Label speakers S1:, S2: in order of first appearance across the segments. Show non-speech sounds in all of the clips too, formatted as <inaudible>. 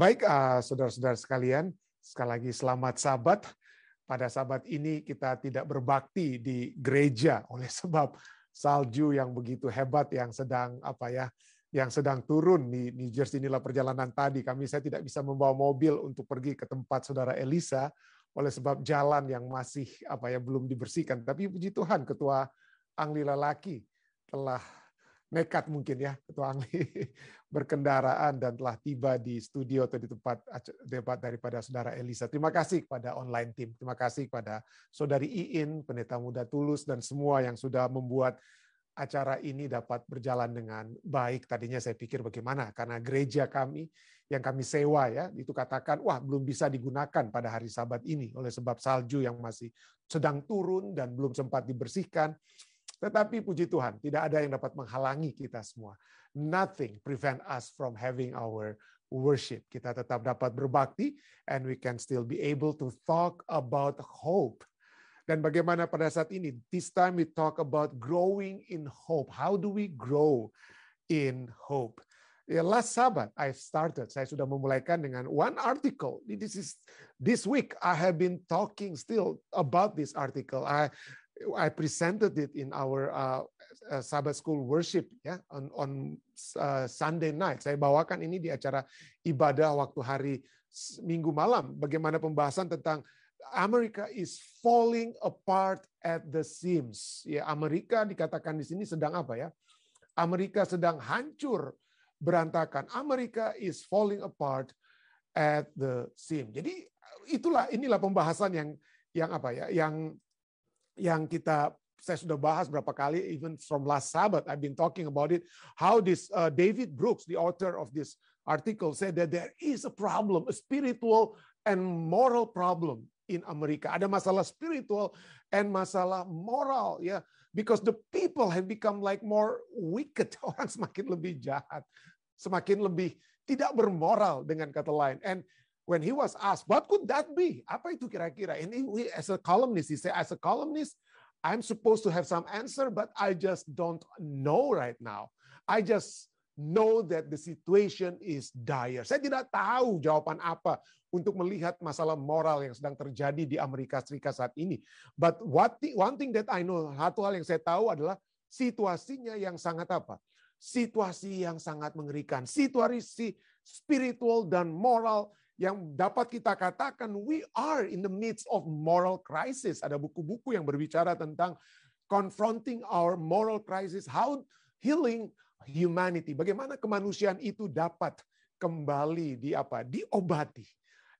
S1: Baik, uh, saudara-saudara sekalian, sekali lagi selamat sabat. Pada sabat ini kita tidak berbakti di gereja oleh <laughs> sebab salju yang begitu hebat yang sedang apa ya, yang sedang turun di New Jersey inilah perjalanan tadi. Kami saya tidak bisa membawa mobil untuk pergi ke tempat saudara Elisa oleh sebab jalan yang masih apa ya belum dibersihkan. Tapi puji Tuhan, ketua Angli Lelaki telah nekat mungkin ya ketua Angli <laughs> berkendaraan dan telah tiba di studio atau di tempat debat daripada saudara Elisa. Terima kasih kepada online team. Terima kasih kepada saudari Iin, pendeta muda tulus dan semua yang sudah membuat acara ini dapat berjalan dengan baik. Tadinya saya pikir bagaimana karena gereja kami yang kami sewa ya itu katakan wah belum bisa digunakan pada hari Sabat ini oleh sebab salju yang masih sedang turun dan belum sempat dibersihkan. Tetapi puji Tuhan, tidak ada yang dapat menghalangi kita semua. Nothing prevent us from having our worship. Kita tetap dapat berbakti and we can still be able to talk about hope. Dan bagaimana pada saat ini, this time we talk about growing in hope. How do we grow in hope? Ya, last Sabbath I started. Saya sudah memulaikan dengan one article. This is this week I have been talking still about this article. I I presented it in our uh, uh, Sabbath School worship ya on, on uh, Sunday night. Saya bawakan ini di acara ibadah waktu hari Minggu malam. Bagaimana pembahasan tentang Amerika is falling apart at the seams. Ya, Amerika dikatakan di sini sedang apa ya? Amerika sedang hancur berantakan. Amerika is falling apart at the seam. Jadi itulah inilah pembahasan yang yang apa ya? Yang yang kita saya sudah bahas berapa kali even from last Sabbath I've been talking about it how this uh, David Brooks the author of this article said that there is a problem a spiritual and moral problem in Amerika ada masalah spiritual and masalah moral ya yeah? because the people have become like more wicked <laughs> orang semakin lebih jahat semakin lebih tidak bermoral dengan kata lain and when he was asked, what could that be? Apa itu kira-kira? And he, as a columnist, he said, as a columnist, I'm supposed to have some answer, but I just don't know right now. I just know that the situation is dire. Saya tidak tahu jawaban apa untuk melihat masalah moral yang sedang terjadi di Amerika Serikat saat ini. But what the, one thing that I know, satu hal yang saya tahu adalah situasinya yang sangat apa? Situasi yang sangat mengerikan. Situasi spiritual dan moral yang dapat kita katakan we are in the midst of moral crisis. Ada buku-buku yang berbicara tentang confronting our moral crisis, how healing humanity. Bagaimana kemanusiaan itu dapat kembali di apa? Diobati.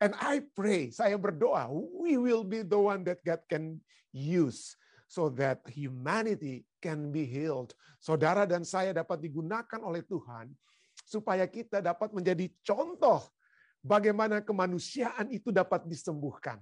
S1: And I pray, saya berdoa, we will be the one that God can use so that humanity can be healed. Saudara dan saya dapat digunakan oleh Tuhan supaya kita dapat menjadi contoh bagaimana kemanusiaan itu dapat disembuhkan.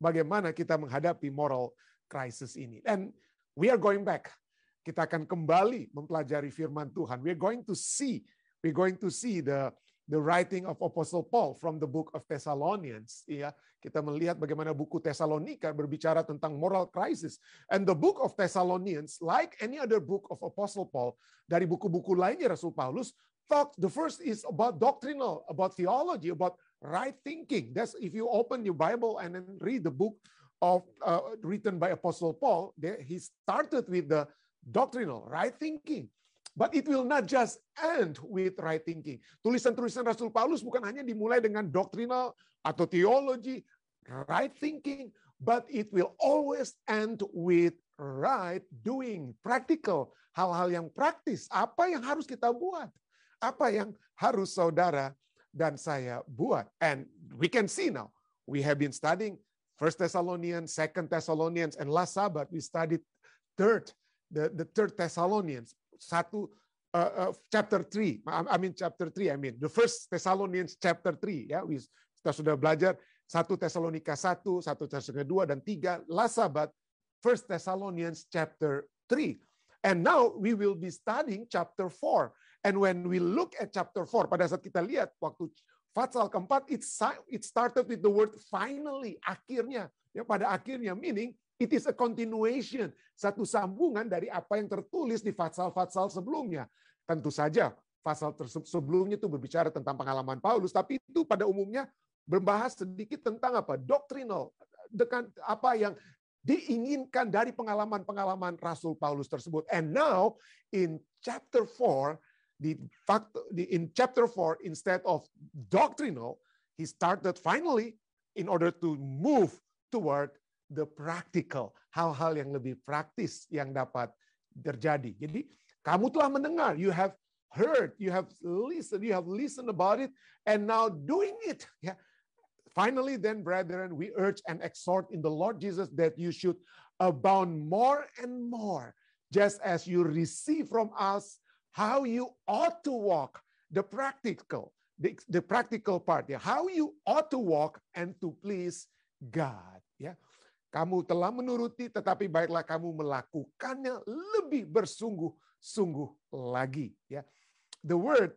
S1: Bagaimana kita menghadapi moral crisis ini. And we are going back. Kita akan kembali mempelajari firman Tuhan. We are going to see, we are going to see the the writing of Apostle Paul from the book of Thessalonians. Ya, kita melihat bagaimana buku Tesalonika berbicara tentang moral crisis. And the book of Thessalonians, like any other book of Apostle Paul, dari buku-buku lainnya Rasul Paulus, The first is about doctrinal, about theology, about right thinking. That's if you open your Bible and then read the book of uh, written by Apostle Paul, there, he started with the doctrinal, right thinking. But it will not just end with right thinking. Tulisan-tulisan Rasul Paulus bukan hanya dimulai dengan doctrinal atau teologi, right thinking, but it will always end with right doing, practical, hal-hal yang praktis. Apa yang harus kita buat? Apa yang harus saudara dan saya buat. And we can see now, we have been studying First Thessalonians, Second Thessalonians, and last Sabbath we studied third, the, the third Thessalonians, satu uh, uh, chapter 3, I mean chapter 3, I mean the first Thessalonians chapter 3, ya, we, kita sudah belajar satu Tesalonika 1, satu Tesalonika 2, dan 3, last Sabbath, First Thessalonians chapter 3. And now we will be studying chapter 4. And when we look at chapter 4, pada saat kita lihat waktu Fatsal keempat, it, it started with the word finally, akhirnya. Ya, pada akhirnya, meaning it is a continuation, satu sambungan dari apa yang tertulis di Fatsal-Fatsal sebelumnya. Tentu saja, pasal sebelumnya itu berbicara tentang pengalaman Paulus, tapi itu pada umumnya berbahas sedikit tentang apa? Doktrinal, dengan apa yang diinginkan dari pengalaman-pengalaman Rasul Paulus tersebut. And now in chapter 4, the fact in chapter 4 instead of doctrinal, he started finally in order to move toward the practical, hal-hal yang lebih praktis yang dapat terjadi. Jadi kamu telah mendengar, you have heard, you have listened, you have listened about it, and now doing it. Ya, Finally, then, brethren, we urge and exhort in the Lord Jesus that you should abound more and more, just as you receive from us how you ought to walk, the practical, the, the practical part, ya, how you ought to walk and to please God. Ya, kamu telah menuruti, tetapi baiklah kamu melakukannya lebih bersungguh-sungguh lagi. Ya, the word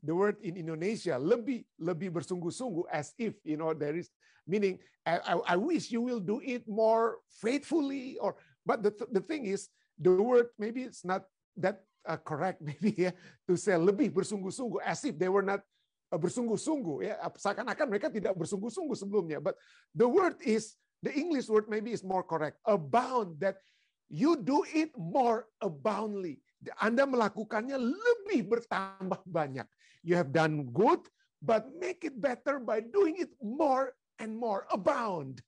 S1: the word in Indonesia lebih lebih bersungguh-sungguh as if you know there is meaning I, I, wish you will do it more faithfully or but the the thing is the word maybe it's not that uh, correct <laughs> maybe ya to say lebih bersungguh-sungguh as if they were not uh, bersungguh-sungguh ya seakan-akan mereka tidak bersungguh-sungguh sebelumnya but the word is the English word maybe is more correct abound that you do it more aboundly anda melakukannya lebih bertambah banyak You have done good, but make it better by doing it more and more. Abound.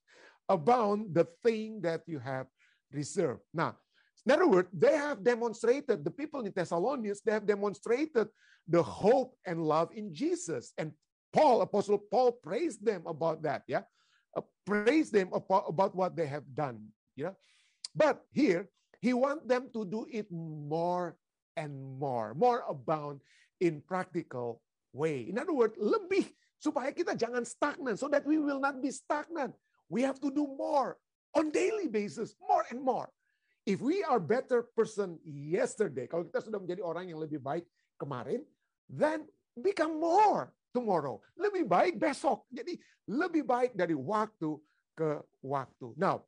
S1: Abound the thing that you have reserved. Now, in other words, they have demonstrated, the people in Thessalonians, they have demonstrated the hope and love in Jesus. And Paul, Apostle Paul, praised them about that. Yeah. Uh, praise them about, about what they have done. You know? But here, he wants them to do it more and more, more abound in practical way. In other words, lebih supaya kita jangan stagnan so that we will not be stagnant. We have to do more on daily basis, more and more. If we are better person yesterday, kalau kita sudah menjadi orang yang lebih baik kemarin, then become more tomorrow. Lebih baik besok. Jadi lebih baik dari waktu ke waktu. Now,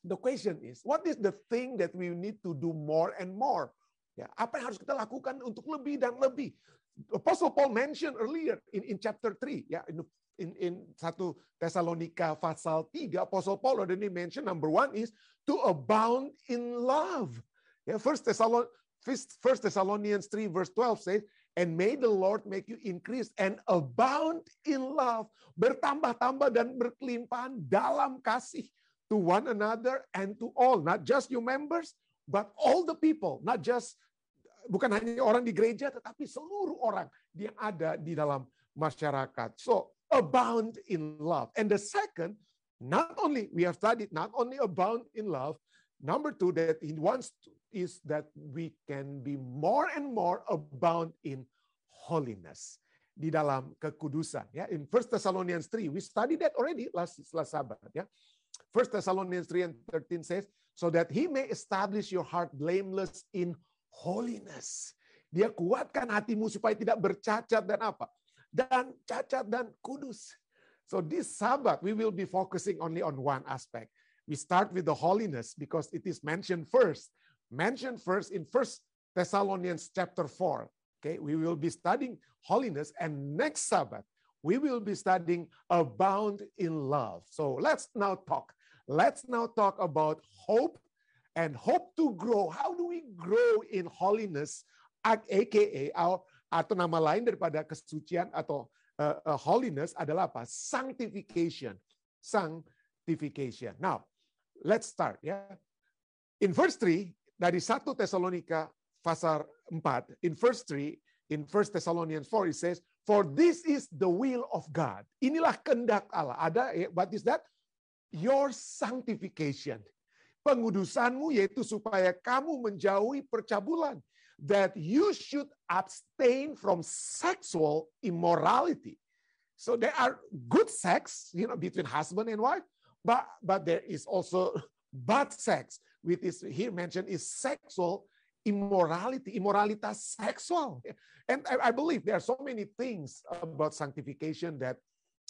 S1: the question is, what is the thing that we need to do more and more? Ya, apa yang harus kita lakukan untuk lebih dan lebih? Apostle Paul mentioned earlier in, in chapter 3 ya in in, in 1 Tesalonika pasal 3 Apostle Paul already mention number one is to abound in love. Ya, First Thessalon First Thessalonians 3 verse 12 says and may the Lord make you increase and abound in love, bertambah-tambah dan berkelimpahan dalam kasih to one another and to all, not just your members, but all the people, not just bukan hanya orang di gereja, tetapi seluruh orang yang ada di dalam masyarakat. So, abound in love. And the second, not only we have studied, not only abound in love, number two that he wants to, is that we can be more and more abound in holiness di dalam kekudusan ya in First Thessalonians 3 we studied that already last last Sabbath ya First Thessalonians 3 and 13 says so that he may establish your heart blameless in holiness. Dia kuatkan hatimu supaya tidak bercacat dan apa? Dan cacat dan kudus. So this Sabbath we will be focusing only on one aspect. We start with the holiness because it is mentioned first. Mentioned first in First Thessalonians chapter 4. Okay, we will be studying holiness and next Sabbath we will be studying abound in love. So let's now talk. Let's now talk about hope and hope to grow. How do we grow in holiness? AKA our, atau nama lain daripada kesucian atau uh, uh, holiness adalah apa? Sanctification. Sanctification. Now, let's start ya. In verse 3 dari 1 Tesalonika pasal 4, in verse 3, in 1 Thessalonians 4 it says, "For this is the will of God." Inilah kehendak Allah. Ada what is that? Your sanctification pengudusanmu yaitu supaya kamu menjauhi percabulan that you should abstain from sexual immorality. So there are good sex you know between husband and wife but but there is also <laughs> bad sex which is here mentioned is sexual immorality immoralitas sexual. And I, I believe there are so many things about sanctification that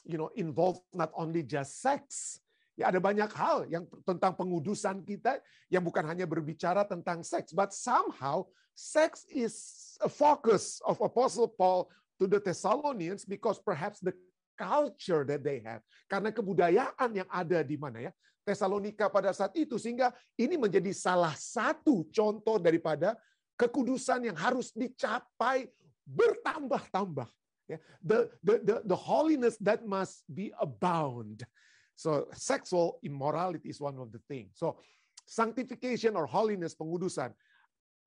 S1: you know involve not only just sex Ya, ada banyak hal yang tentang pengudusan kita yang bukan hanya berbicara tentang seks, but somehow sex is a focus of Apostle Paul to the Thessalonians because perhaps the culture that they have. Karena kebudayaan yang ada di mana ya, Tesalonika pada saat itu sehingga ini menjadi salah satu contoh daripada kekudusan yang harus dicapai bertambah-tambah. Ya, the, the, the, the holiness that must be abound. So sexual immorality is one of the things. So sanctification or holiness, pengudusan,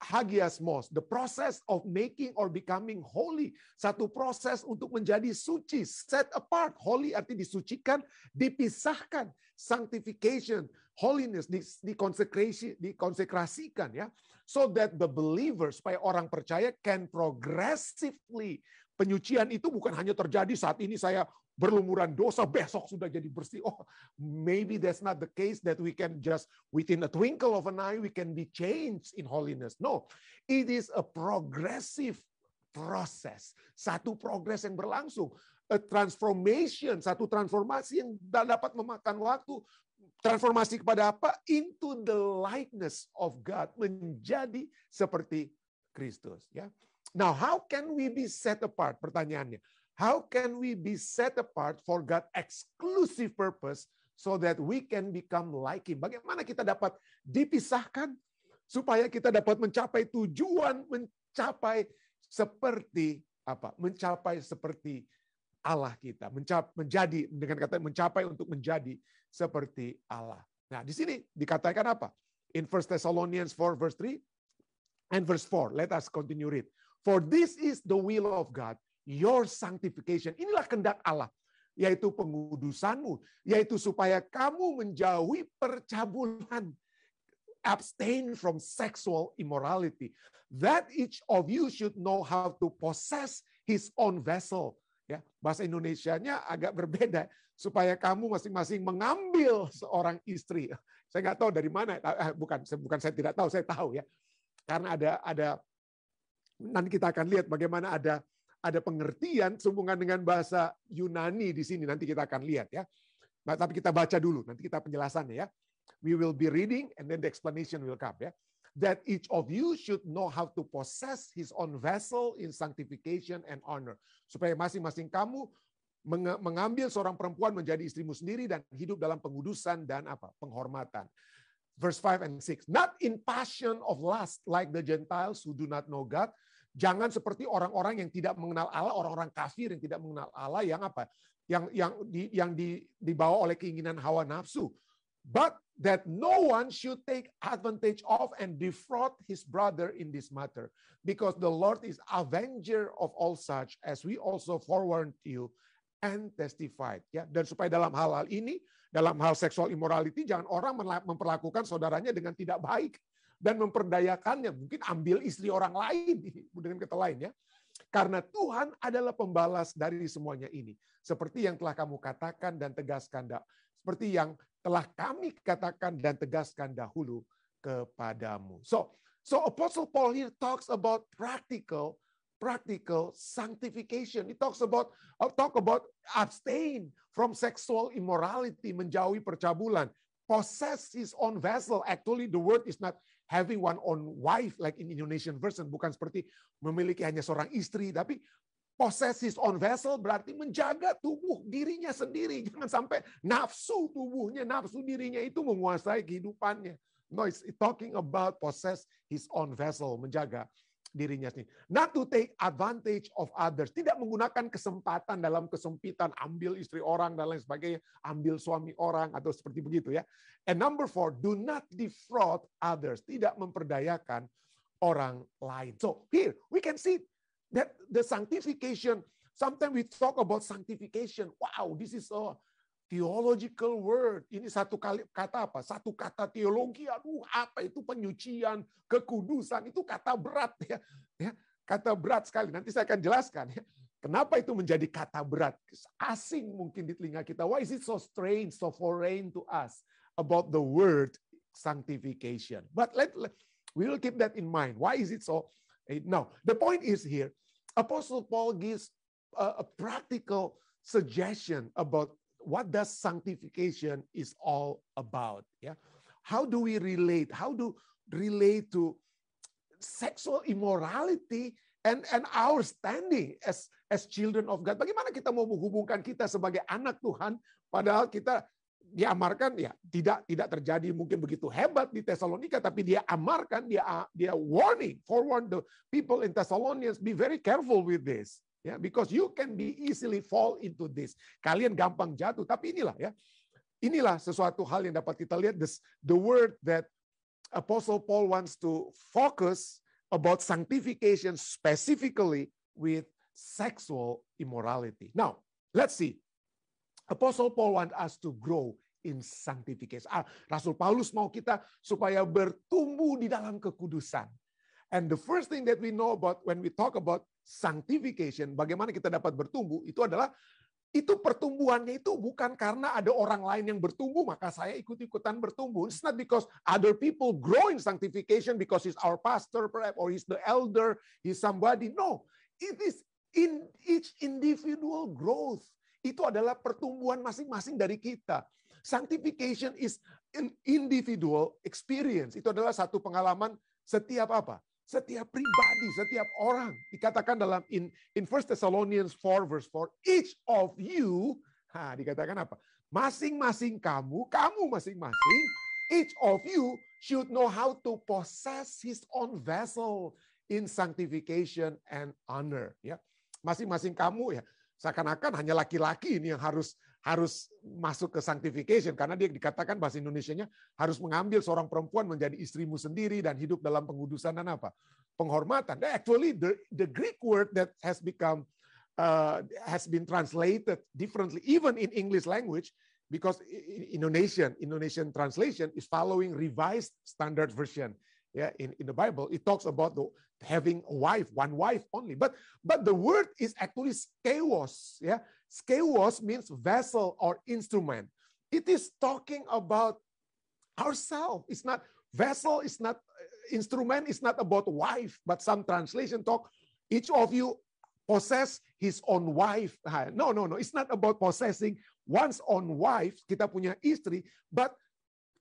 S1: hagiasmos, the process of making or becoming holy. Satu proses untuk menjadi suci, set apart. Holy arti disucikan, dipisahkan. Sanctification, holiness, dikonsekrasi, dikonsekrasikan ya. So that the believer, supaya orang percaya can progressively penyucian itu bukan hanya terjadi saat ini saya berlumuran dosa besok sudah jadi bersih. Oh, maybe that's not the case that we can just within a twinkle of an eye we can be changed in holiness. No, it is a progressive process. Satu progres yang berlangsung, a transformation, satu transformasi yang dapat memakan waktu. Transformasi kepada apa? Into the likeness of God, menjadi seperti Kristus, ya. Now, how can we be set apart? Pertanyaannya, how can we be set apart for God exclusive purpose so that we can become like Him? Bagaimana kita dapat dipisahkan supaya kita dapat mencapai tujuan, mencapai seperti apa? Mencapai seperti Allah kita, mencap, menjadi dengan kata mencapai untuk menjadi seperti Allah. Nah, di sini dikatakan apa? In 1 Thessalonians 4 verse 3 and verse 4. Let us continue read. For this is the will of God, your sanctification. Inilah kehendak Allah, yaitu pengudusanmu, yaitu supaya kamu menjauhi percabulan, abstain from sexual immorality, that each of you should know how to possess his own vessel. Ya, bahasa Indonesianya agak berbeda supaya kamu masing-masing mengambil seorang istri. Saya nggak tahu dari mana, eh, bukan bukan saya tidak tahu, saya tahu ya. Karena ada ada nanti kita akan lihat bagaimana ada ada pengertian sehubungan dengan bahasa Yunani di sini nanti kita akan lihat ya. Nah, tapi kita baca dulu nanti kita penjelasannya ya. We will be reading and then the explanation will come ya. That each of you should know how to possess his own vessel in sanctification and honor. Supaya masing-masing kamu mengambil seorang perempuan menjadi istrimu sendiri dan hidup dalam pengudusan dan apa? penghormatan verse 5 and 6. Not in passion of lust like the Gentiles who do not know God. Jangan seperti orang-orang yang tidak mengenal Allah, orang-orang kafir yang tidak mengenal Allah yang apa? Yang yang di, yang di, dibawa oleh keinginan hawa nafsu. But that no one should take advantage of and defraud his brother in this matter, because the Lord is avenger of all such, as we also forewarned you and testified. Ya, dan supaya dalam hal-hal ini dalam hal seksual immorality, jangan orang memperlakukan saudaranya dengan tidak baik dan memperdayakannya. Mungkin ambil istri orang lain dengan kata lain ya. Karena Tuhan adalah pembalas dari semuanya ini. Seperti yang telah kamu katakan dan tegaskan. Seperti yang telah kami katakan dan tegaskan dahulu kepadamu. So, so Apostle Paul here talks about practical practical sanctification. He talks about uh, talk about abstain from sexual immorality, menjauhi percabulan, possess his own vessel. Actually, the word is not having one own wife like in Indonesian version, bukan seperti memiliki hanya seorang istri, tapi possess his own vessel berarti menjaga tubuh dirinya sendiri. Jangan sampai nafsu tubuhnya, nafsu dirinya itu menguasai kehidupannya. No, it's talking about possess his own vessel, menjaga dirinya sendiri. Not to take advantage of others. Tidak menggunakan kesempatan dalam kesempitan, ambil istri orang dan lain sebagainya, ambil suami orang atau seperti begitu ya. And number four, do not defraud others. Tidak memperdayakan orang lain. So here we can see that the sanctification. Sometimes we talk about sanctification. Wow, this is a theological word. Ini satu kali kata apa? Satu kata teologi. Aduh, apa itu penyucian, kekudusan itu kata berat ya. ya kata berat sekali. Nanti saya akan jelaskan ya. Kenapa itu menjadi kata berat? Asing mungkin di telinga kita. Why is it so strange, so foreign to us about the word sanctification? But let, let we will keep that in mind. Why is it so? Eh, no, the point is here. Apostle Paul gives a, a practical suggestion about what does sanctification is all about? Yeah, how do we relate? How do relate to sexual immorality and and our standing as as children of God. Bagaimana kita mau menghubungkan kita sebagai anak Tuhan padahal kita diamarkan ya tidak tidak terjadi mungkin begitu hebat di Tesalonika tapi dia amarkan dia dia warning forewarn the people in Thessalonians be very careful with this ya because you can be easily fall into this. Kalian gampang jatuh. Tapi inilah ya. Inilah sesuatu hal yang dapat kita lihat. This, the word that Apostle Paul wants to focus about sanctification specifically with sexual immorality. Now let's see. Apostle Paul want us to grow in sanctification. Ah, Rasul Paulus mau kita supaya bertumbuh di dalam kekudusan. And the first thing that we know about when we talk about sanctification, bagaimana kita dapat bertumbuh, itu adalah itu pertumbuhannya itu bukan karena ada orang lain yang bertumbuh, maka saya ikut-ikutan bertumbuh. It's not because other people grow in sanctification because he's our pastor perhaps, or he's the elder, he's somebody. No, it is in each individual growth. Itu adalah pertumbuhan masing-masing dari kita. Sanctification is an individual experience. Itu adalah satu pengalaman setiap apa? Setiap pribadi, setiap orang. Dikatakan dalam in in 1 Thessalonians 4 verse 4, each of you, ha, dikatakan apa? Masing-masing kamu, kamu masing-masing, each of you should know how to possess his own vessel in sanctification and honor. Ya, masing-masing kamu ya seakan-akan hanya laki-laki ini yang harus harus masuk ke sanctification karena dia dikatakan bahasa Indonesianya harus mengambil seorang perempuan menjadi istrimu sendiri dan hidup dalam pengudusan dan apa penghormatan. Actually the the Greek word that has become uh, has been translated differently even in English language because Indonesian Indonesian translation is following revised standard version yeah in, in the bible it talks about the having a wife one wife only. But but the word is actually skewos yeah? Skewos means vessel or instrument. It is talking about ourselves it's not vessel It's not uh, instrument It's not about wife but some translation talk each of you possess his own wife. No no no it's not about possessing one's own wife. Kita punya istri but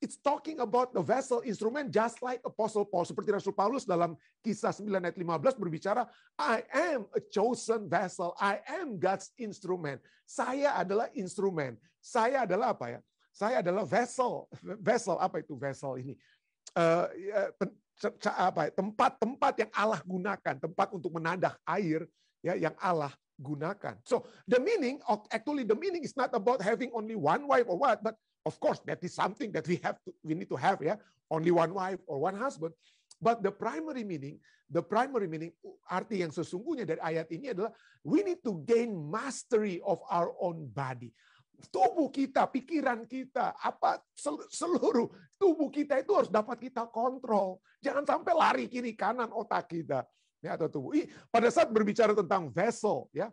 S1: It's talking about the vessel instrument just like Apostle Paul. Seperti Rasul Paulus dalam kisah 9 ayat 15 berbicara, I am a chosen vessel. I am God's instrument. Saya adalah instrumen. Saya adalah apa ya? Saya adalah vessel. Vessel, apa itu vessel ini? Uh, apa tempat-tempat yang Allah gunakan, tempat untuk menadah air ya yang Allah gunakan. So the meaning of actually the meaning is not about having only one wife or what, but Of course, that is something that we have to, we need to have, ya, only one wife or one husband. But the primary meaning, the primary meaning, arti yang sesungguhnya dari ayat ini adalah we need to gain mastery of our own body. Tubuh kita, pikiran kita, apa seluruh tubuh kita itu harus dapat kita kontrol. Jangan sampai lari kiri kanan otak kita ya atau tubuh. Pada saat berbicara tentang vessel, ya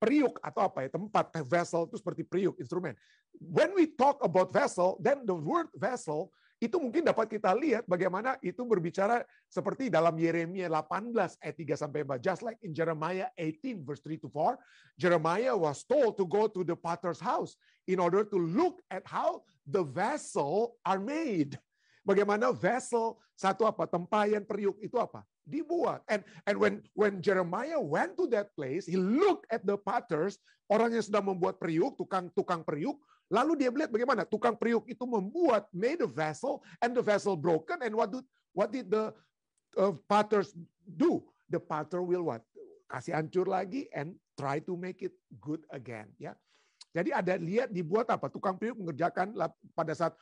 S1: periuk atau apa ya tempat vessel itu seperti periuk instrumen. When we talk about vessel, then the word vessel itu mungkin dapat kita lihat bagaimana itu berbicara seperti dalam Yeremia 18 ayat 3 sampai 4. Just like in Jeremiah 18 verse 3 to 4, Jeremiah was told to go to the potter's house in order to look at how the vessel are made. Bagaimana vessel satu apa tempayan periuk itu apa? Dibuat. And and when when Jeremiah went to that place, he looked at the potters, orang yang sedang membuat periuk, tukang-tukang periuk, lalu dia melihat bagaimana tukang periuk itu membuat made a vessel and the vessel broken and what did what did the uh, potters do? The potter will what? Kasih hancur lagi and try to make it good again, ya. Jadi ada lihat dibuat apa? Tukang periuk mengerjakan pada saat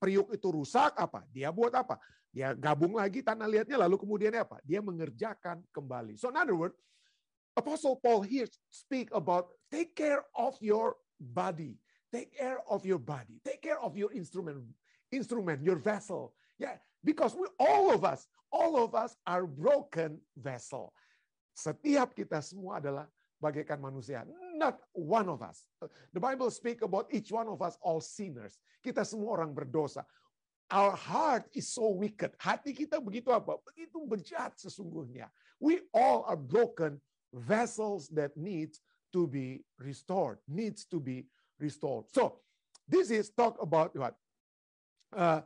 S1: periuk itu rusak apa? Dia buat apa? Dia gabung lagi tanah liatnya lalu kemudian apa? Dia mengerjakan kembali. So in other words, Apostle Paul here speak about take care of your body. Take care of your body. Take care of your instrument, instrument, your vessel. Yeah, because we all of us, all of us are broken vessel. Setiap kita semua adalah bagaikan manusia. Not one of us. The Bible speak about each one of us all sinners. Kita semua orang berdosa. Our heart is so wicked. Hati kita begitu apa? Begitu bejat sesungguhnya. We all are broken vessels that need to be restored, needs to be restored. So this is talk about what? Uh,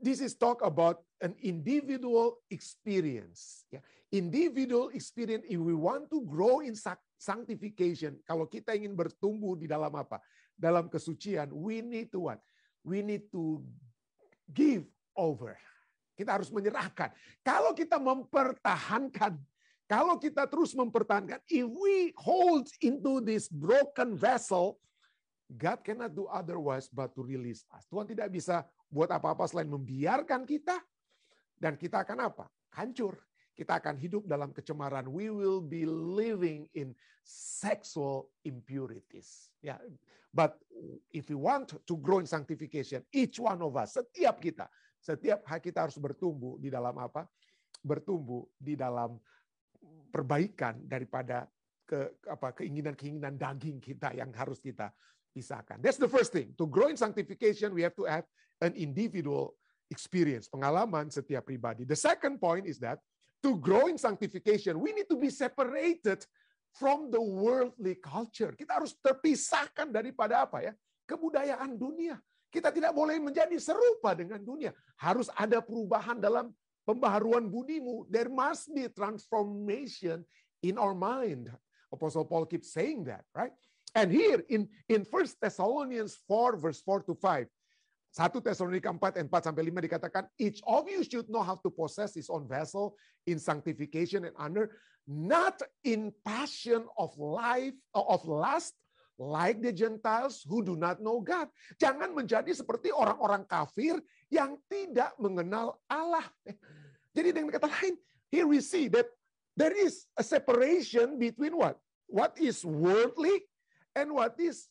S1: this is talk about an individual experience. Ya. Individual experience, if we want to grow in sanctification, kalau kita ingin bertumbuh di dalam apa? Dalam kesucian, we need to what? We need to give over. Kita harus menyerahkan. Kalau kita mempertahankan, kalau kita terus mempertahankan, if we hold into this broken vessel, God cannot do otherwise but to release us. Tuhan tidak bisa buat apa-apa selain membiarkan kita dan kita akan apa? Hancur. Kita akan hidup dalam kecemaran. We will be living in sexual impurities. Yeah. but if we want to grow in sanctification, each one of us, setiap kita, setiap kita harus bertumbuh di dalam apa? Bertumbuh di dalam perbaikan daripada ke apa keinginan-keinginan daging kita yang harus kita pisahkan. That's the first thing. To grow in sanctification, we have to have an individual experience, pengalaman setiap pribadi. The second point is that to grow in sanctification, we need to be separated from the worldly culture. Kita harus terpisahkan daripada apa ya? Kebudayaan dunia. Kita tidak boleh menjadi serupa dengan dunia. Harus ada perubahan dalam pembaharuan budimu. There must be transformation in our mind. Apostle Paul keeps saying that, right? And here in in 1 Thessalonians 4 verse 4 to 5, 1 Tesalonika 4 4 sampai 5 dikatakan each of you should know how to possess his own vessel in sanctification and honor not in passion of life of lust like the Gentiles who do not know God. Jangan menjadi seperti orang-orang kafir yang tidak mengenal Allah. <laughs> Jadi dengan kata lain, here we see that there is a separation between what? What is worldly and what is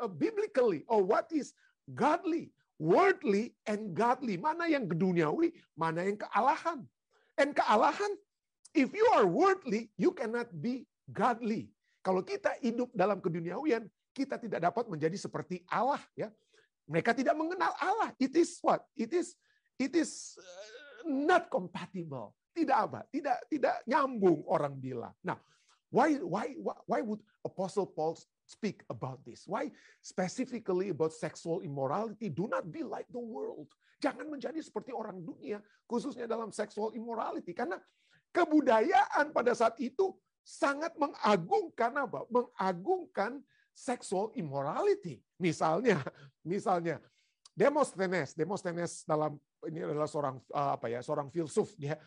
S1: uh, biblically or what is godly. Worldly and godly. Mana yang keduniawi, mana yang kealahan. And kealahan, if you are worldly, you cannot be godly. Kalau kita hidup dalam keduniawian, kita tidak dapat menjadi seperti Allah ya. Mereka tidak mengenal Allah. It is what? It is it is uh, not compatible. Tidak apa? Tidak tidak nyambung orang bilang. Nah, why why why would Apostle Paul speak about this? Why specifically about sexual immorality? Do not be like the world. Jangan menjadi seperti orang dunia, khususnya dalam sexual immorality karena kebudayaan pada saat itu sangat mengagungkan apa? Mengagungkan sexual immorality. Misalnya, <laughs> misalnya Demosthenes, Demosthenes dalam ini adalah seorang eh, apa ya, seorang filsuf ya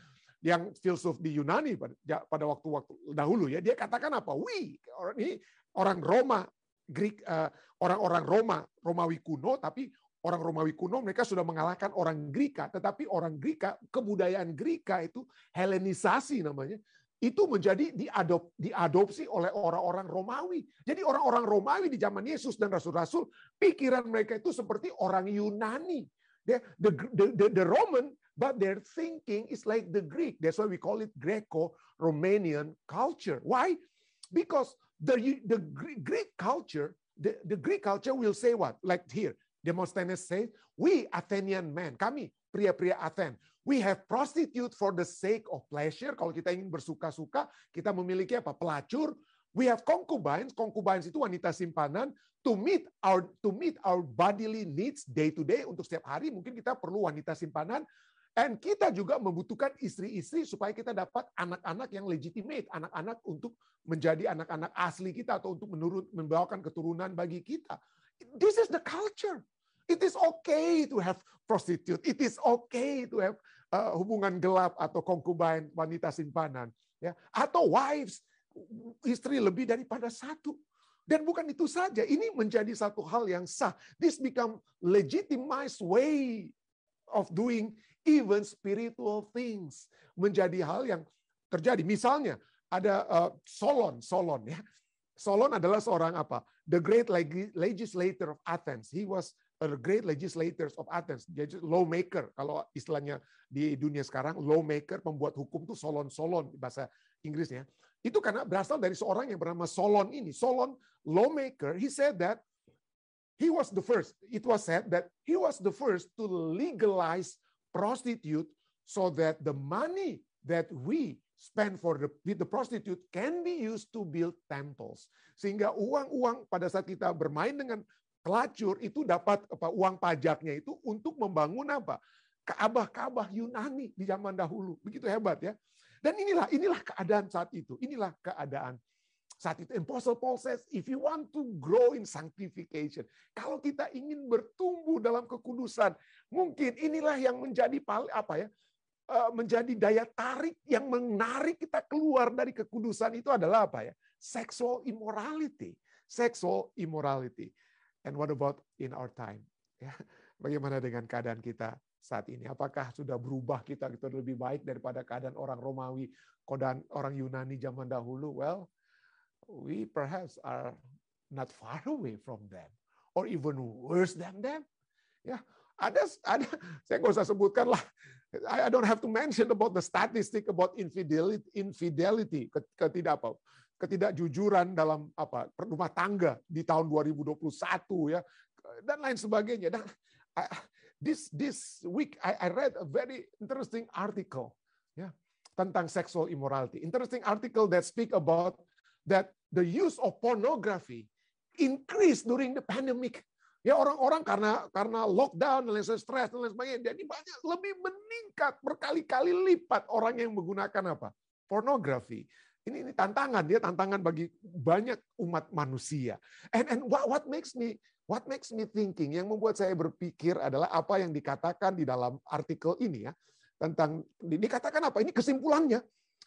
S1: yang filsuf di Yunani pada waktu-waktu dahulu ya dia katakan apa? We orang ini orang Roma, Greek eh, orang-orang Roma, Romawi kuno tapi orang Romawi kuno mereka sudah mengalahkan orang Greka, tetapi orang Greka, kebudayaan Greka itu Helenisasi namanya itu menjadi diadop, diadopsi oleh orang-orang Romawi. Jadi orang-orang Romawi di zaman Yesus dan Rasul-Rasul, pikiran mereka itu seperti orang Yunani. The, the, the, the Roman, but their thinking is like the Greek. That's why we call it Greco-Romanian culture. Why? Because the, the Greek culture, the, the Greek culture will say what? Like here, Demosthenes says, we Athenian men, kami pria-pria Athens, We have prostitute for the sake of pleasure. Kalau kita ingin bersuka-suka, kita memiliki apa? Pelacur. We have concubines. Concubines itu wanita simpanan to meet our to meet our bodily needs day to day untuk setiap hari. Mungkin kita perlu wanita simpanan. And kita juga membutuhkan istri-istri supaya kita dapat anak-anak yang legitimate, anak-anak untuk menjadi anak-anak asli kita atau untuk menurut membawakan keturunan bagi kita. This is the culture. It is okay to have prostitute. It is okay to have uh, hubungan gelap atau concubine wanita simpanan, ya. Atau wives, istri lebih daripada satu. Dan bukan itu saja, ini menjadi satu hal yang sah. This become legitimized way of doing even spiritual things. Menjadi hal yang terjadi. Misalnya ada uh, Solon, Solon ya. Solon adalah seorang apa? The great legislator of Athens. He was a great legislators of Athens, jadi lawmaker kalau istilahnya di dunia sekarang lawmaker pembuat hukum tuh solon-solon bahasa Inggrisnya. Itu karena berasal dari seorang yang bernama Solon ini. Solon lawmaker, he said that he was the first. It was said that he was the first to legalize prostitute so that the money that we spent for the with the prostitute can be used to build temples. Sehingga uang-uang pada saat kita bermain dengan pelacur itu dapat apa uang pajaknya itu untuk membangun apa? Kaabah-kaabah Yunani di zaman dahulu. Begitu hebat ya. Dan inilah inilah keadaan saat itu. Inilah keadaan saat itu Apostle Paul says, if you want to grow in sanctification, kalau kita ingin bertumbuh dalam kekudusan, mungkin inilah yang menjadi apa ya, eh, menjadi daya tarik yang menarik kita keluar dari kekudusan itu adalah apa ya? Sexual immorality, sexual immorality. And what about in our time? Ya, bagaimana dengan keadaan kita saat ini? Apakah sudah berubah kita kita lebih baik daripada keadaan orang Romawi, keadaan orang Yunani zaman dahulu? Well, we perhaps are not far <laughs> away from them or even worse than them. Ya, ada ada <laughs> saya nggak usah sebutkan lah. I don't have to mention about the statistic about infidelity, infidelity ketidak apa, ketidakjujuran dalam apa rumah tangga di tahun 2021 ya dan lain sebagainya. Dan this this week I, I read a very interesting article ya tentang sexual immorality. Interesting article that speak about that the use of pornography increase during the pandemic. Ya orang-orang karena karena lockdown dan lain stres dan lain sebagainya, jadi banyak lebih meningkat berkali-kali lipat orang yang menggunakan apa? Pornografi. Ini, ini tantangan dia tantangan bagi banyak umat manusia. And and what, what makes me what makes me thinking yang membuat saya berpikir adalah apa yang dikatakan di dalam artikel ini ya tentang dikatakan apa? Ini kesimpulannya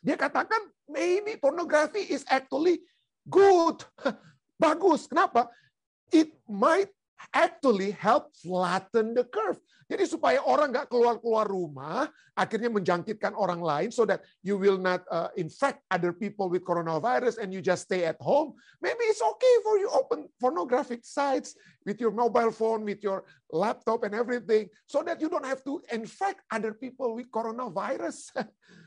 S1: dia katakan maybe pornography is actually good. <laughs> Bagus. Kenapa? It might actually help flatten the curve. Jadi supaya orang nggak keluar-keluar rumah, akhirnya menjangkitkan orang lain, so that you will not uh, infect other people with coronavirus and you just stay at home. Maybe it's okay for you open pornographic sites with your mobile phone, with your laptop and everything, so that you don't have to infect other people with coronavirus. <laughs>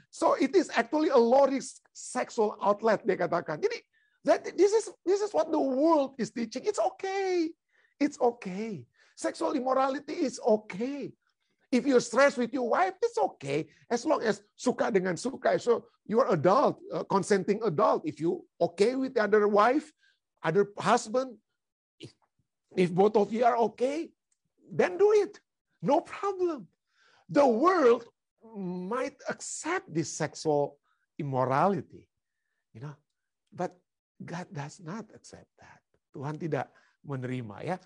S1: So it is actually a lowering sexual outlet dia katakan. Jadi that this is this is what the world is teaching. It's okay. It's okay. Sexual immorality is okay. If you're stressed with your wife, it's okay. As long as suka dengan suka. So you're adult, a consenting adult. If you okay with the other wife, other husband, if, if both of you are okay, then do it. No problem. The world might accept this sexual immorality, you know, but God does not accept that. Tuhan tidak menerima ya.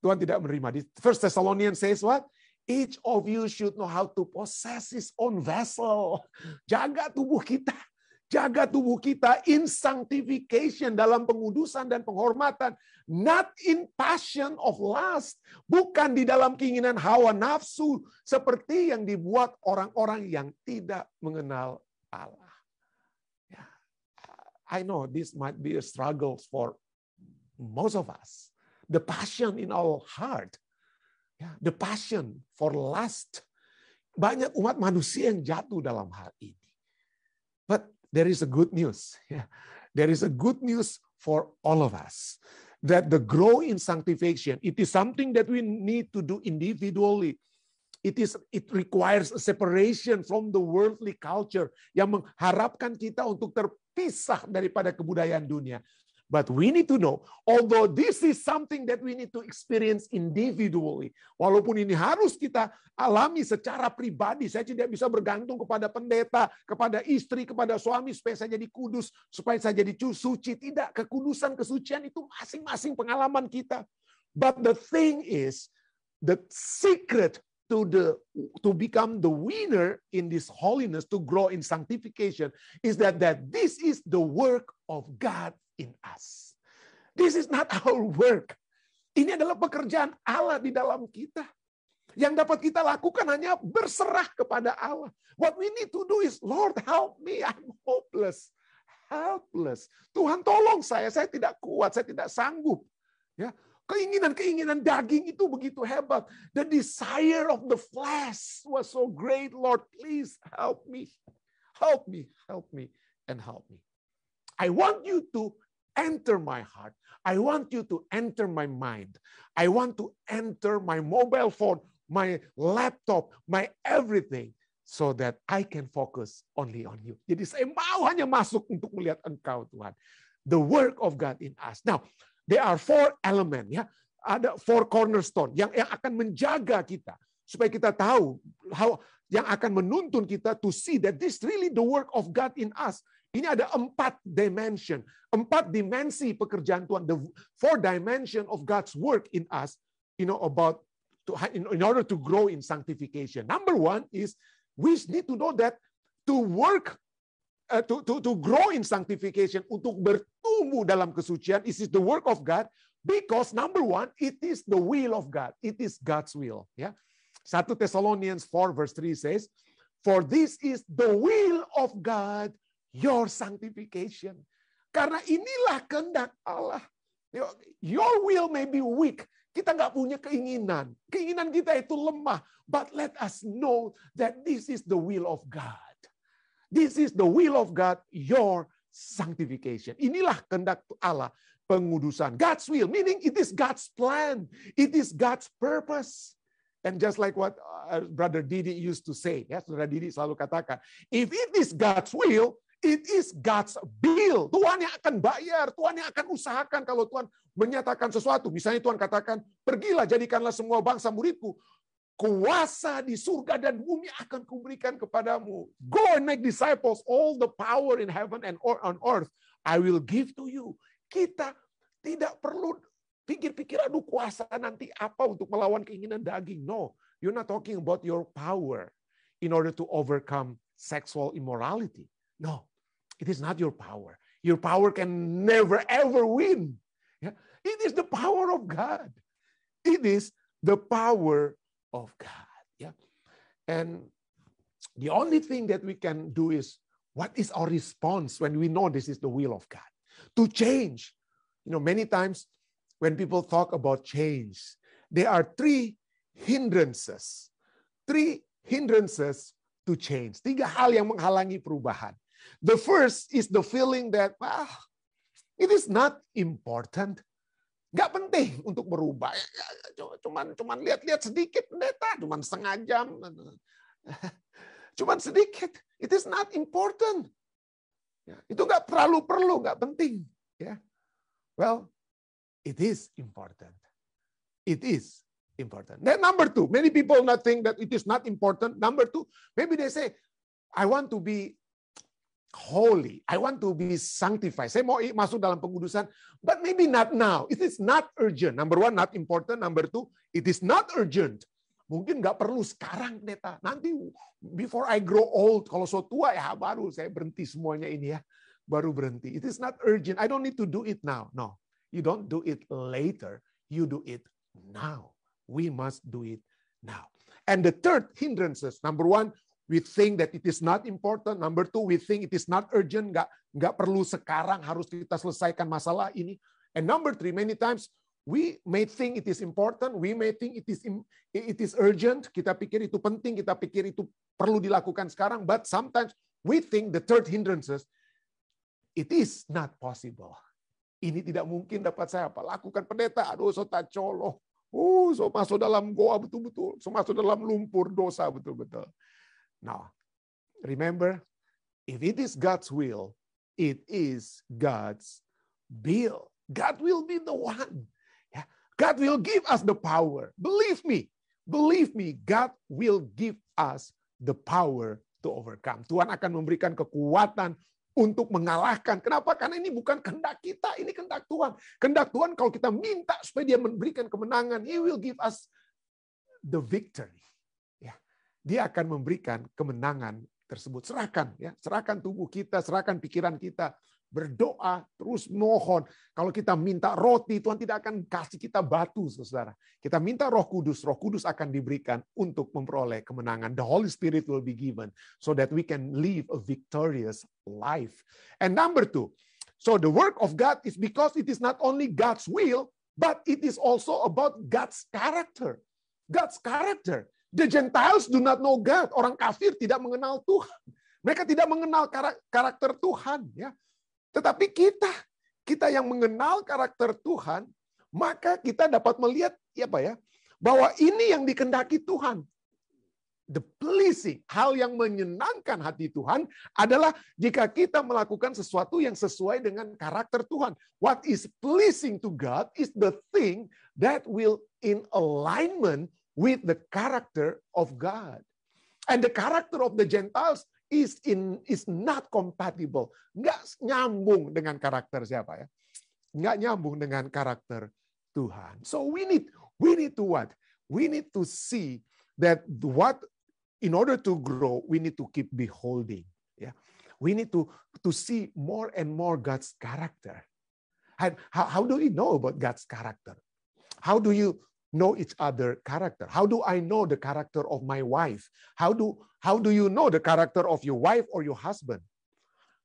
S1: Tuhan tidak menerima. Di First Thessalonians says what? Each of you should know how to possess his own vessel. Jaga tubuh kita Jaga tubuh kita in sanctification dalam pengudusan dan penghormatan. Not in passion of lust. Bukan di dalam keinginan hawa nafsu. Seperti yang dibuat orang-orang yang tidak mengenal Allah. Ya. I know this might be a struggle for most of us. The passion in our heart. Ya, the passion for lust. Banyak umat manusia yang jatuh dalam hal ini. There is a good news. <laughs> Yeah. There is a good news for all of us. That the grow in sanctification, it is something that we need to do individually. It is it requires a separation from the worldly culture yang mengharapkan kita untuk terpisah daripada kebudayaan dunia. But we need to know, although this is something that we need to experience individually, walaupun ini harus kita alami secara pribadi, saya tidak bisa bergantung kepada pendeta, kepada istri, kepada suami supaya saya jadi kudus, supaya saya jadi suci. Tidak, kekudusan, kesucian itu masing-masing pengalaman kita. But the thing is, the secret to the to become the winner in this holiness to grow in sanctification is that that this is the work of God in us. This is not our work. Ini adalah pekerjaan Allah di dalam kita. Yang dapat kita lakukan hanya berserah kepada Allah. What we need to do is, Lord help me, I'm hopeless. Helpless. Tuhan tolong saya, saya tidak kuat, saya tidak sanggup. Ya, Keinginan-keinginan daging itu begitu hebat. The desire of the flesh was so great. Lord, please help me. Help me, help me, and help me. I want you to enter my heart. I want you to enter my mind. I want to enter my mobile phone, my laptop, my everything, so that I can focus only on you. Jadi saya mau hanya masuk untuk melihat engkau Tuhan. The work of God in us. Now, there are four element ya. Ada four cornerstone yang yang akan menjaga kita supaya kita tahu how yang akan menuntun kita to see that this really the work of God in us. Ini ada empat dimension, empat dimensi pekerjaan Tuhan, the four dimension of God's work in us, you know about to in, order to grow in sanctification. Number one is we need to know that to work uh, to, to to grow in sanctification untuk bertumbuh dalam kesucian is the work of God because number one it is the will of God. It is God's will ya. 1 Thessalonians 4 verse 3 says for this is the will of God your sanctification karena inilah kehendak Allah your will may be weak kita nggak punya keinginan. Keinginan kita itu lemah. But let us know that this is the will of God. This is the will of God, your sanctification. Inilah kehendak Allah, pengudusan. God's will, meaning it is God's plan. It is God's purpose. And just like what uh, Brother Didi used to say, ya, Saudara Didi selalu katakan, if it is God's will, It is God's bill. Tuhan yang akan bayar, Tuhan yang akan usahakan kalau Tuhan menyatakan sesuatu. Misalnya Tuhan katakan, pergilah jadikanlah semua bangsa muridku. Kuasa di surga dan bumi akan kuberikan kepadamu. Go and make disciples. All the power in heaven and on earth I will give to you. Kita tidak perlu pikir-pikir, aduh kuasa nanti apa untuk melawan keinginan daging. No, you're not talking about your power in order to overcome sexual immorality. No, It is not your power. Your power can never ever win. Yeah? It is the power of God. It is the power of God. Yeah. And the only thing that we can do is what is our response when we know this is the will of God? To change. You know, many times when people talk about change, there are three hindrances. Three hindrances to change. Tiga hal yang menghalangi perubahan. The first is the feeling that, well, it is not important. Gak penting untuk berubah. Ya, ya, ya, cuman cuman lihat-lihat sedikit pendeta, cuman setengah jam. <laughs> Cuman sedikit. It is not important. Ya, itu nggak terlalu perlu, nggak penting. Ya, well, it is important. It is important. Then number two, many people not think that it is not important. Number two, maybe they say, I want to be holy. I want to be sanctified. Saya mau masuk dalam pengudusan, but maybe not now. It is not urgent. Number one, not important. Number two, it is not urgent. Mungkin nggak perlu sekarang, Neta. Nanti before I grow old, kalau so tua ya baru saya berhenti semuanya ini ya. Baru berhenti. It is not urgent. I don't need to do it now. No, you don't do it later. You do it now. We must do it now. And the third hindrances, number one, we think that it is not important. Number two, we think it is not urgent. Nggak, nggak perlu sekarang harus kita selesaikan masalah ini. And number three, many times we may think it is important. We may think it is it is urgent. Kita pikir itu penting. Kita pikir itu perlu dilakukan sekarang. But sometimes we think the third hindrances it is not possible. Ini tidak mungkin dapat saya apa lakukan pendeta. Aduh, so tak colo. Uh, so masuk dalam goa betul-betul. So masuk dalam lumpur dosa betul-betul. Now, remember, if it is God's will, it is God's bill. God will be the one. Yeah. God will give us the power. Believe me, believe me, God will give us the power to overcome. Tuhan akan memberikan kekuatan untuk mengalahkan. Kenapa? Karena ini bukan kehendak kita, ini kehendak Tuhan. Kehendak Tuhan kalau kita minta supaya dia memberikan kemenangan, He will give us the victory dia akan memberikan kemenangan tersebut. Serahkan ya, serahkan tubuh kita, serahkan pikiran kita, berdoa, terus mohon. Kalau kita minta roti, Tuhan tidak akan kasih kita batu, saudara. Kita minta roh kudus, roh kudus akan diberikan untuk memperoleh kemenangan. The Holy Spirit will be given so that we can live a victorious life. And number two, so the work of God is because it is not only God's will, but it is also about God's character. God's character. The Gentiles do not know God. Orang kafir tidak mengenal Tuhan. Mereka tidak mengenal karakter Tuhan. Ya. Tetapi kita, kita yang mengenal karakter Tuhan, maka kita dapat melihat ya Pak ya, bahwa ini yang dikendaki Tuhan. the pleasing, hal yang menyenangkan hati Tuhan adalah jika kita melakukan sesuatu yang sesuai dengan karakter Tuhan. What is pleasing to God is the thing that will in alignment with the character of God. And the character of the Gentiles is in is not compatible. Nggak nyambung dengan karakter siapa ya? Nggak nyambung dengan karakter Tuhan. So we need we need to what? We need to see that what in order to grow, we need to keep beholding. Yeah, we need to to see more and more God's character. And how, how do we know about God's character? How do you know each other character? How do I know the character of my wife? How do how do you know the character of your wife or your husband?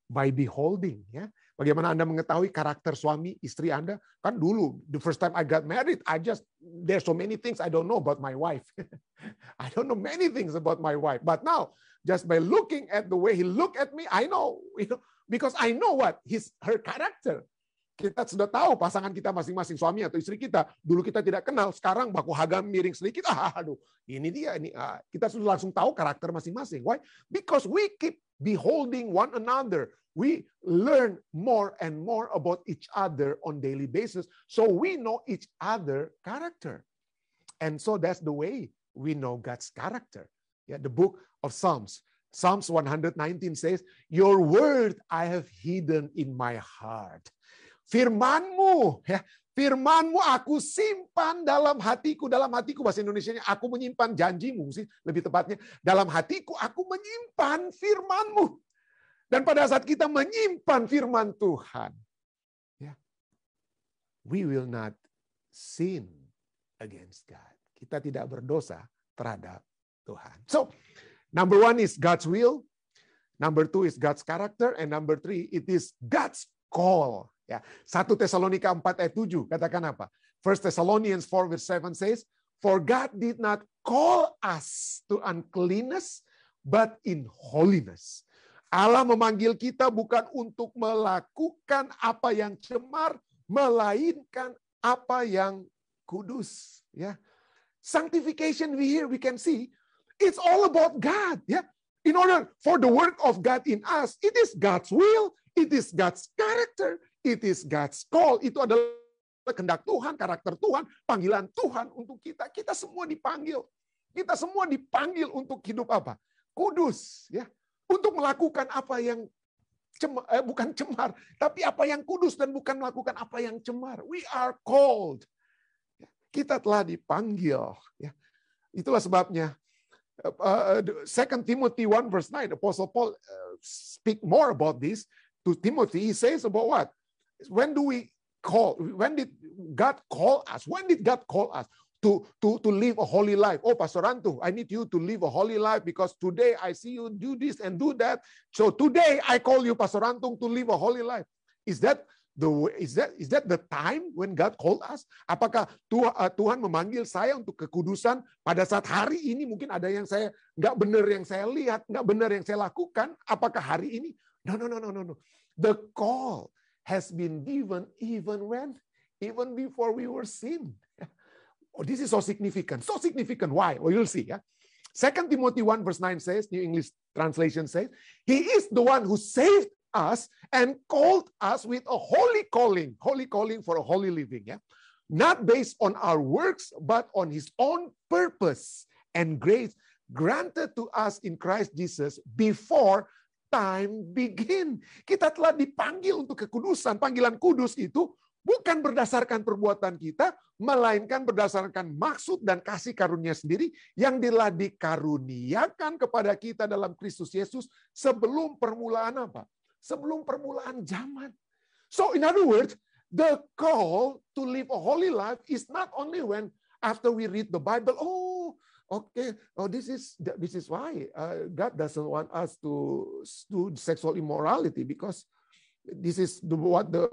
S1: By beholding, ya. Bagaimana Anda mengetahui karakter suami istri Anda? Kan dulu, the first time I got married, I just there's so many things I don't know about my wife. <laughs> I don't know many things about my wife. But now, just by looking at the way he look at me, I know, you know, because I know what his her character. Kita sudah tahu pasangan kita masing-masing suami atau istri kita. Dulu kita tidak kenal, sekarang baku hagam miring sedikit. Ah, aduh, ini dia ini. Ah, kita sudah langsung tahu karakter masing-masing. Why? Because we keep beholding one another we learn more and more about each other on daily basis so we know each other character and so that's the way we know god's character yeah the book of psalms psalms 119 says your word i have hidden in my heart firmanmu ya Firmanmu aku simpan dalam hatiku. Dalam hatiku bahasa Indonesia aku menyimpan janjimu sih lebih tepatnya. Dalam hatiku aku menyimpan firmanmu. Dan pada saat kita menyimpan firman Tuhan, ya, we will not sin against God. Kita tidak berdosa terhadap Tuhan. So, number one is God's will. Number two is God's character. And number three, it is God's call. Ya, 1 Tesalonika 4 ayat 7 katakan apa? First Thessalonians 4 verse 7 says, For God did not call us to uncleanness, but in holiness. Allah memanggil kita bukan untuk melakukan apa yang cemar, melainkan apa yang kudus. Ya, sanctification we here we can see it's all about God. Ya, in order for the work of God in us, it is God's will, it is God's character, it is God's call. Itu adalah kehendak Tuhan, karakter Tuhan, panggilan Tuhan untuk kita. Kita semua dipanggil. Kita semua dipanggil untuk hidup apa? Kudus, ya untuk melakukan apa yang cemar, eh, bukan cemar, tapi apa yang kudus dan bukan melakukan apa yang cemar. We are called. Ya, kita telah dipanggil. Ya. Itulah sebabnya uh, 2 Timothy 1 verse 9, Apostle Paul uh, speak more about this to Timothy. He says about what? When do we call? When did God call us? When did God call us? to, to, to live a holy life. Oh, Pastor Antu, I need you to live a holy life because today I see you do this and do that. So today I call you, Pastor Antung, to live a holy life. Is that the is that is that the time when God called us? Apakah Tuhan, uh, Tuhan memanggil saya untuk kekudusan pada saat hari ini mungkin ada yang saya nggak benar yang saya lihat, nggak benar yang saya lakukan. Apakah hari ini? No, no, no, no, no, no. The call has been given even when even before we were sin. <laughs> Oh, this is so significant. So significant. Why? Well, you'll see. Yeah? Second Timothy 1 verse 9 says, New English translation says, He is the one who saved us and called us with a holy calling, holy calling for a holy living. Yeah? Not based on our works, but on his own purpose and grace granted to us in Christ Jesus before time begin. Kita telah dipanggil untuk kekudusan. Panggilan kudus itu bukan berdasarkan perbuatan kita, melainkan berdasarkan maksud dan kasih karunia sendiri yang telah dikaruniakan kepada kita dalam Kristus Yesus sebelum permulaan apa? Sebelum permulaan zaman. So in other words, the call to live a holy life is not only when after we read the Bible, oh, okay, oh this is this is why uh, God doesn't want us to do sexual immorality because this is the, what the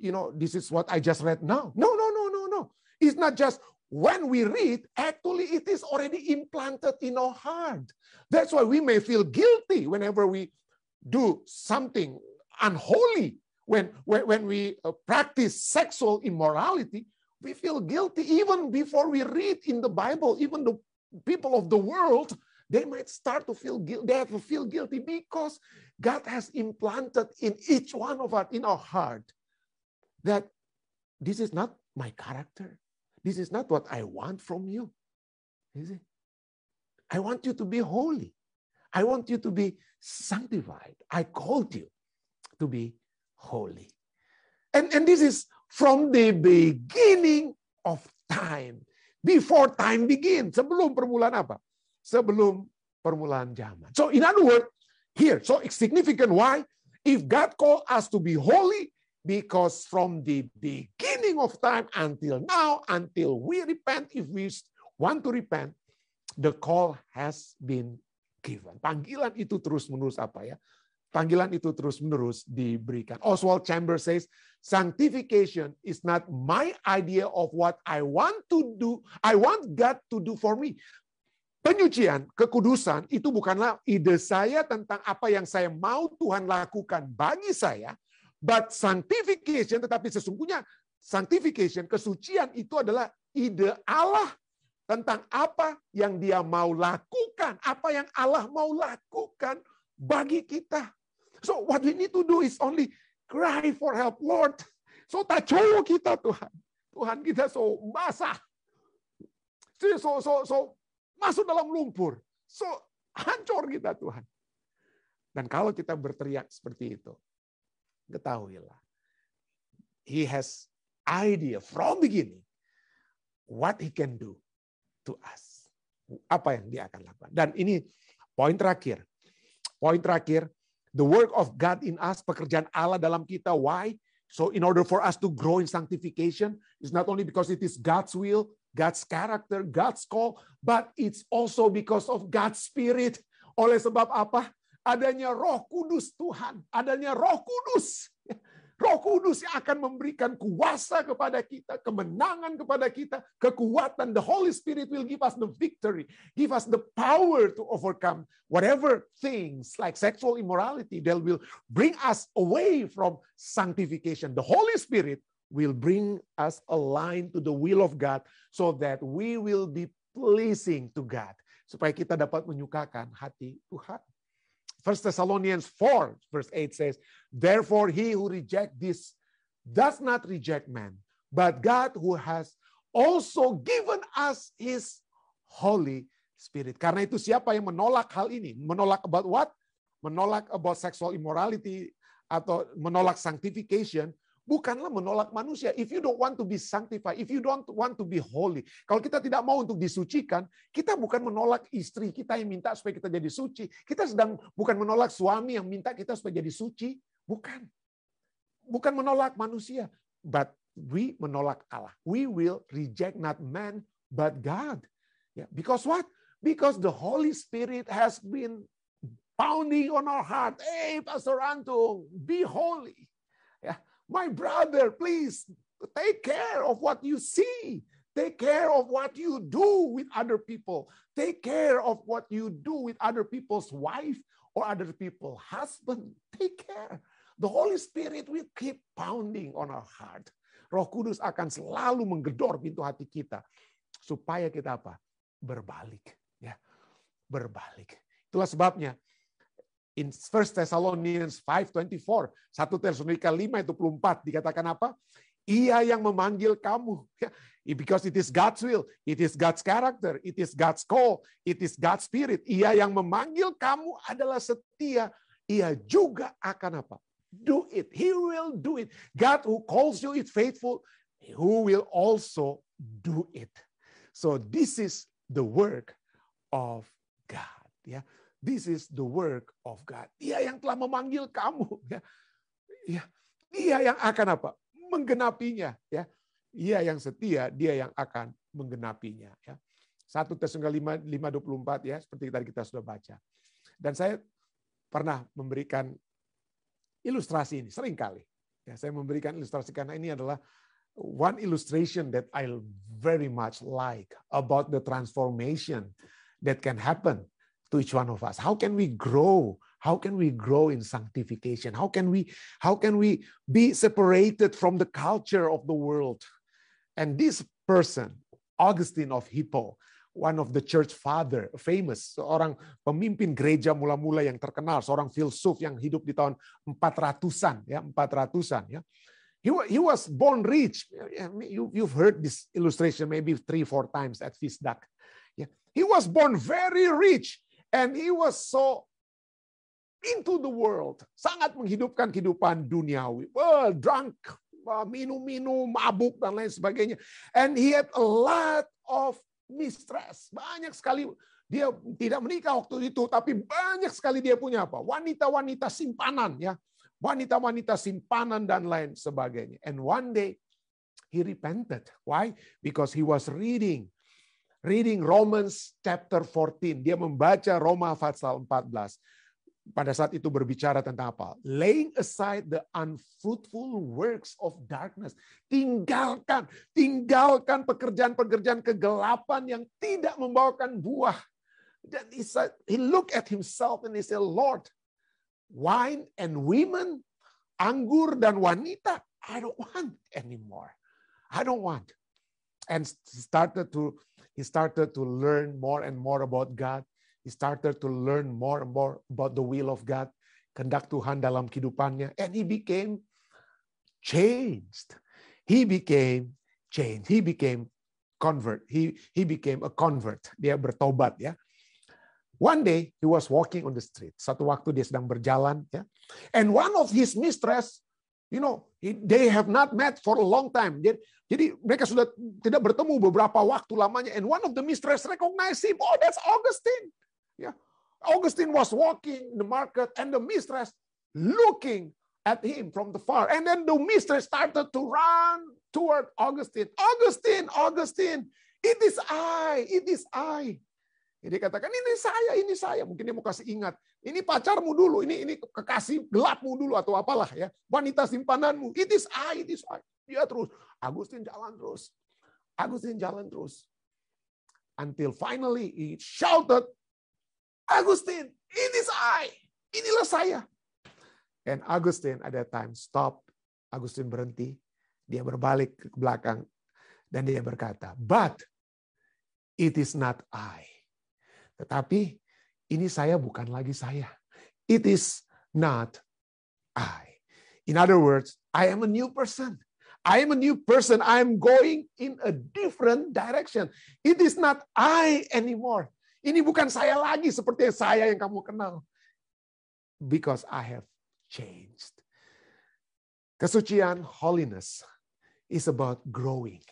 S1: you know, this is what I just read now. No, no, no, no, no. It's not just when we read, actually, it is already implanted in our heart. That's why we may feel guilty whenever we do something unholy. When, when, when we uh, practice sexual immorality, we feel guilty even before we read in the Bible, even the people of the world they might start to feel guilty. They have to feel guilty because God has implanted in each one of us, in our heart, that this is not my character. This is not what I want from you. Is it? I want you to be holy. I want you to be sanctified. I called you to be holy. And, and this is from the beginning of time. Before time begin. Sebelum permulaan apa? Sebelum permulaan zaman. So in other words, here, so it's significant. Why? If God called us to be holy, because from the beginning of time until now, until we repent, if we want to repent, the call has been given. Panggilan itu terus-menerus apa ya? Panggilan itu terus-menerus diberikan. Oswald Chambers says, sanctification is not my idea of what I want to do, I want God to do for me. Penyucian, kekudusan itu bukanlah ide saya tentang apa yang saya mau Tuhan lakukan bagi saya, but sanctification tetapi sesungguhnya sanctification, kesucian itu adalah ide Allah tentang apa yang dia mau lakukan, apa yang Allah mau lakukan bagi kita. So what we need to do is only cry for help, Lord. So tacowo kita Tuhan. Tuhan kita so basah. So, so, so masuk dalam lumpur. So hancur kita Tuhan. Dan kalau kita berteriak seperti itu, ketahuilah. He has idea from beginning what he can do to us. Apa yang dia akan lakukan. Dan ini poin terakhir. Poin terakhir, The work of God in us, pekerjaan Allah dalam kita. Why? So in order for us to grow in sanctification, it's not only because it is God's will, God's character, God's call, but it's also because of God's spirit. Oleh sebab apa? Adanya roh kudus Tuhan. Adanya roh kudus. <laughs> Roh Kudus yang akan memberikan kuasa kepada kita, kemenangan kepada kita, kekuatan. The Holy Spirit will give us the victory, give us the power to overcome whatever things like sexual immorality that will bring us away from sanctification. The Holy Spirit will bring us aligned to the will of God so that we will be pleasing to God. Supaya kita dapat menyukakan hati Tuhan. First Thessalonians 4, verse 8 says, Therefore, he who rejects this does not reject man, but God who has also given us his Holy Spirit. Karena itu siapa yang menolak hal ini? Menolak about what? Menolak about sexual immorality atau menolak sanctification bukanlah menolak manusia. If you don't want to be sanctified, if you don't want to be holy, kalau kita tidak mau untuk disucikan, kita bukan menolak istri kita yang minta supaya kita jadi suci. Kita sedang bukan menolak suami yang minta kita supaya jadi suci, bukan. Bukan menolak manusia, but we menolak Allah. We will reject not man but God. Yeah, because what? Because the Holy Spirit has been pounding on our heart. Hey, Pastor Anto, be holy. My brother, please take care of what you see. Take care of what you do with other people. Take care of what you do with other people's wife or other people's husband. Take care. The Holy Spirit will keep pounding on our heart. Roh Kudus akan selalu menggedor pintu hati kita supaya kita apa? Berbalik, ya. Berbalik. Itulah sebabnya in 1 Thessalonians 5:24, 1 Tesalonika 5:24 dikatakan apa? Ia yang memanggil kamu. Because it is God's will, it is God's character, it is God's call, it is God's spirit. Ia yang memanggil kamu adalah setia. Ia juga akan apa? Do it. He will do it. God who calls you is faithful, who will also do it. So this is the work of God. Ya. This is the work of God. Dia yang telah memanggil kamu. Ya. Ya. Dia yang akan apa? Menggenapinya. Ya. Ia yang setia, dia yang akan menggenapinya. Ya. 1 Tesalonika 5, 5, 24 ya, seperti tadi kita sudah baca. Dan saya pernah memberikan ilustrasi ini, sering kali. Ya, saya memberikan ilustrasi karena ini adalah one illustration that I very much like about the transformation that can happen to each one of us how can we grow how can we grow in sanctification how can we how can we be separated from the culture of the world and this person augustine of hippo one of the church father, famous, seorang pemimpin gereja mula-mula yang terkenal, seorang filsuf yang hidup di tahun 400-an, ya, 400-an, ya. He, he was born rich. You, you've heard this illustration maybe three, four times at Fisdak. Yeah. He was born very rich and he was so into the world. Sangat menghidupkan kehidupan duniawi. Well, drunk, minum-minum, mabuk, dan lain sebagainya. And he had a lot of mistress. Banyak sekali dia tidak menikah waktu itu, tapi banyak sekali dia punya apa? Wanita-wanita simpanan ya. Wanita-wanita simpanan dan lain sebagainya. And one day he repented. Why? Because he was reading reading Romans chapter 14. Dia membaca Roma pasal 14 pada saat itu berbicara tentang apa? Laying aside the unfruitful works of darkness. Tinggalkan, tinggalkan pekerjaan-pekerjaan kegelapan yang tidak membawakan buah. Dan he said, he looked at himself and he said, Lord, wine and women, anggur dan wanita, I don't want anymore. I don't want. And started to he started to learn more and more about God He started to learn more and more about the will of God, kehendak Tuhan dalam kehidupannya, and he became changed. He became changed. He became convert. He he became a convert. Dia bertobat ya. One day he was walking on the street. Satu waktu dia sedang berjalan ya. And one of his mistress, you know, they have not met for a long time. Jadi, mereka sudah tidak bertemu beberapa waktu lamanya. And one of the mistress recognized him. Oh, that's Augustine. Yeah. Augustine was walking in the market and the mistress looking at him from the far. And then the mistress started to run toward Augustine. Augustine, Augustine, it is I, it is I. Jadi katakan ini saya, ini saya. Mungkin dia mau kasih ingat. Ini pacarmu dulu, ini ini kekasih gelapmu dulu atau apalah ya. Wanita simpananmu. It is I, it is I. Dia terus. Agustin jalan terus. Agustin jalan terus. Until finally he shouted Agustin, it is I. Inilah saya. And Agustin at that time stop. Agustin berhenti. Dia berbalik ke belakang. Dan dia berkata, but it is not I. Tetapi ini saya bukan lagi saya. It is not I. In other words, I am a new person. I am a new person. I am going in a different direction. It is not I anymore. Ini bukan saya lagi seperti saya yang kamu kenal. Because I have changed. Kesucian, holiness, is about growing.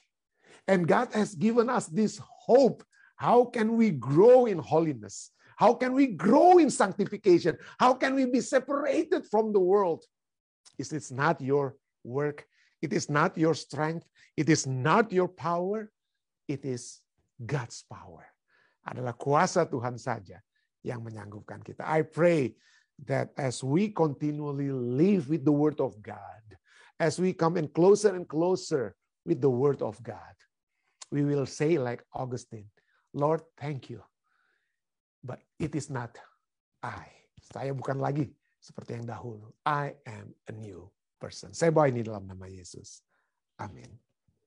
S1: And God has given us this hope. How can we grow in holiness? How can we grow in sanctification? How can we be separated from the world? Is it not your work? It is not your strength. It is not your power. It is God's power adalah kuasa Tuhan saja yang menyanggupkan kita. I pray that as we continually live with the word of God, as we come in closer and closer with the word of God, we will say like Augustine, Lord, thank you. It is not I. Saya bukan lagi seperti yang dahulu. I am a new person. Saya bawa ini dalam nama Yesus. Amin.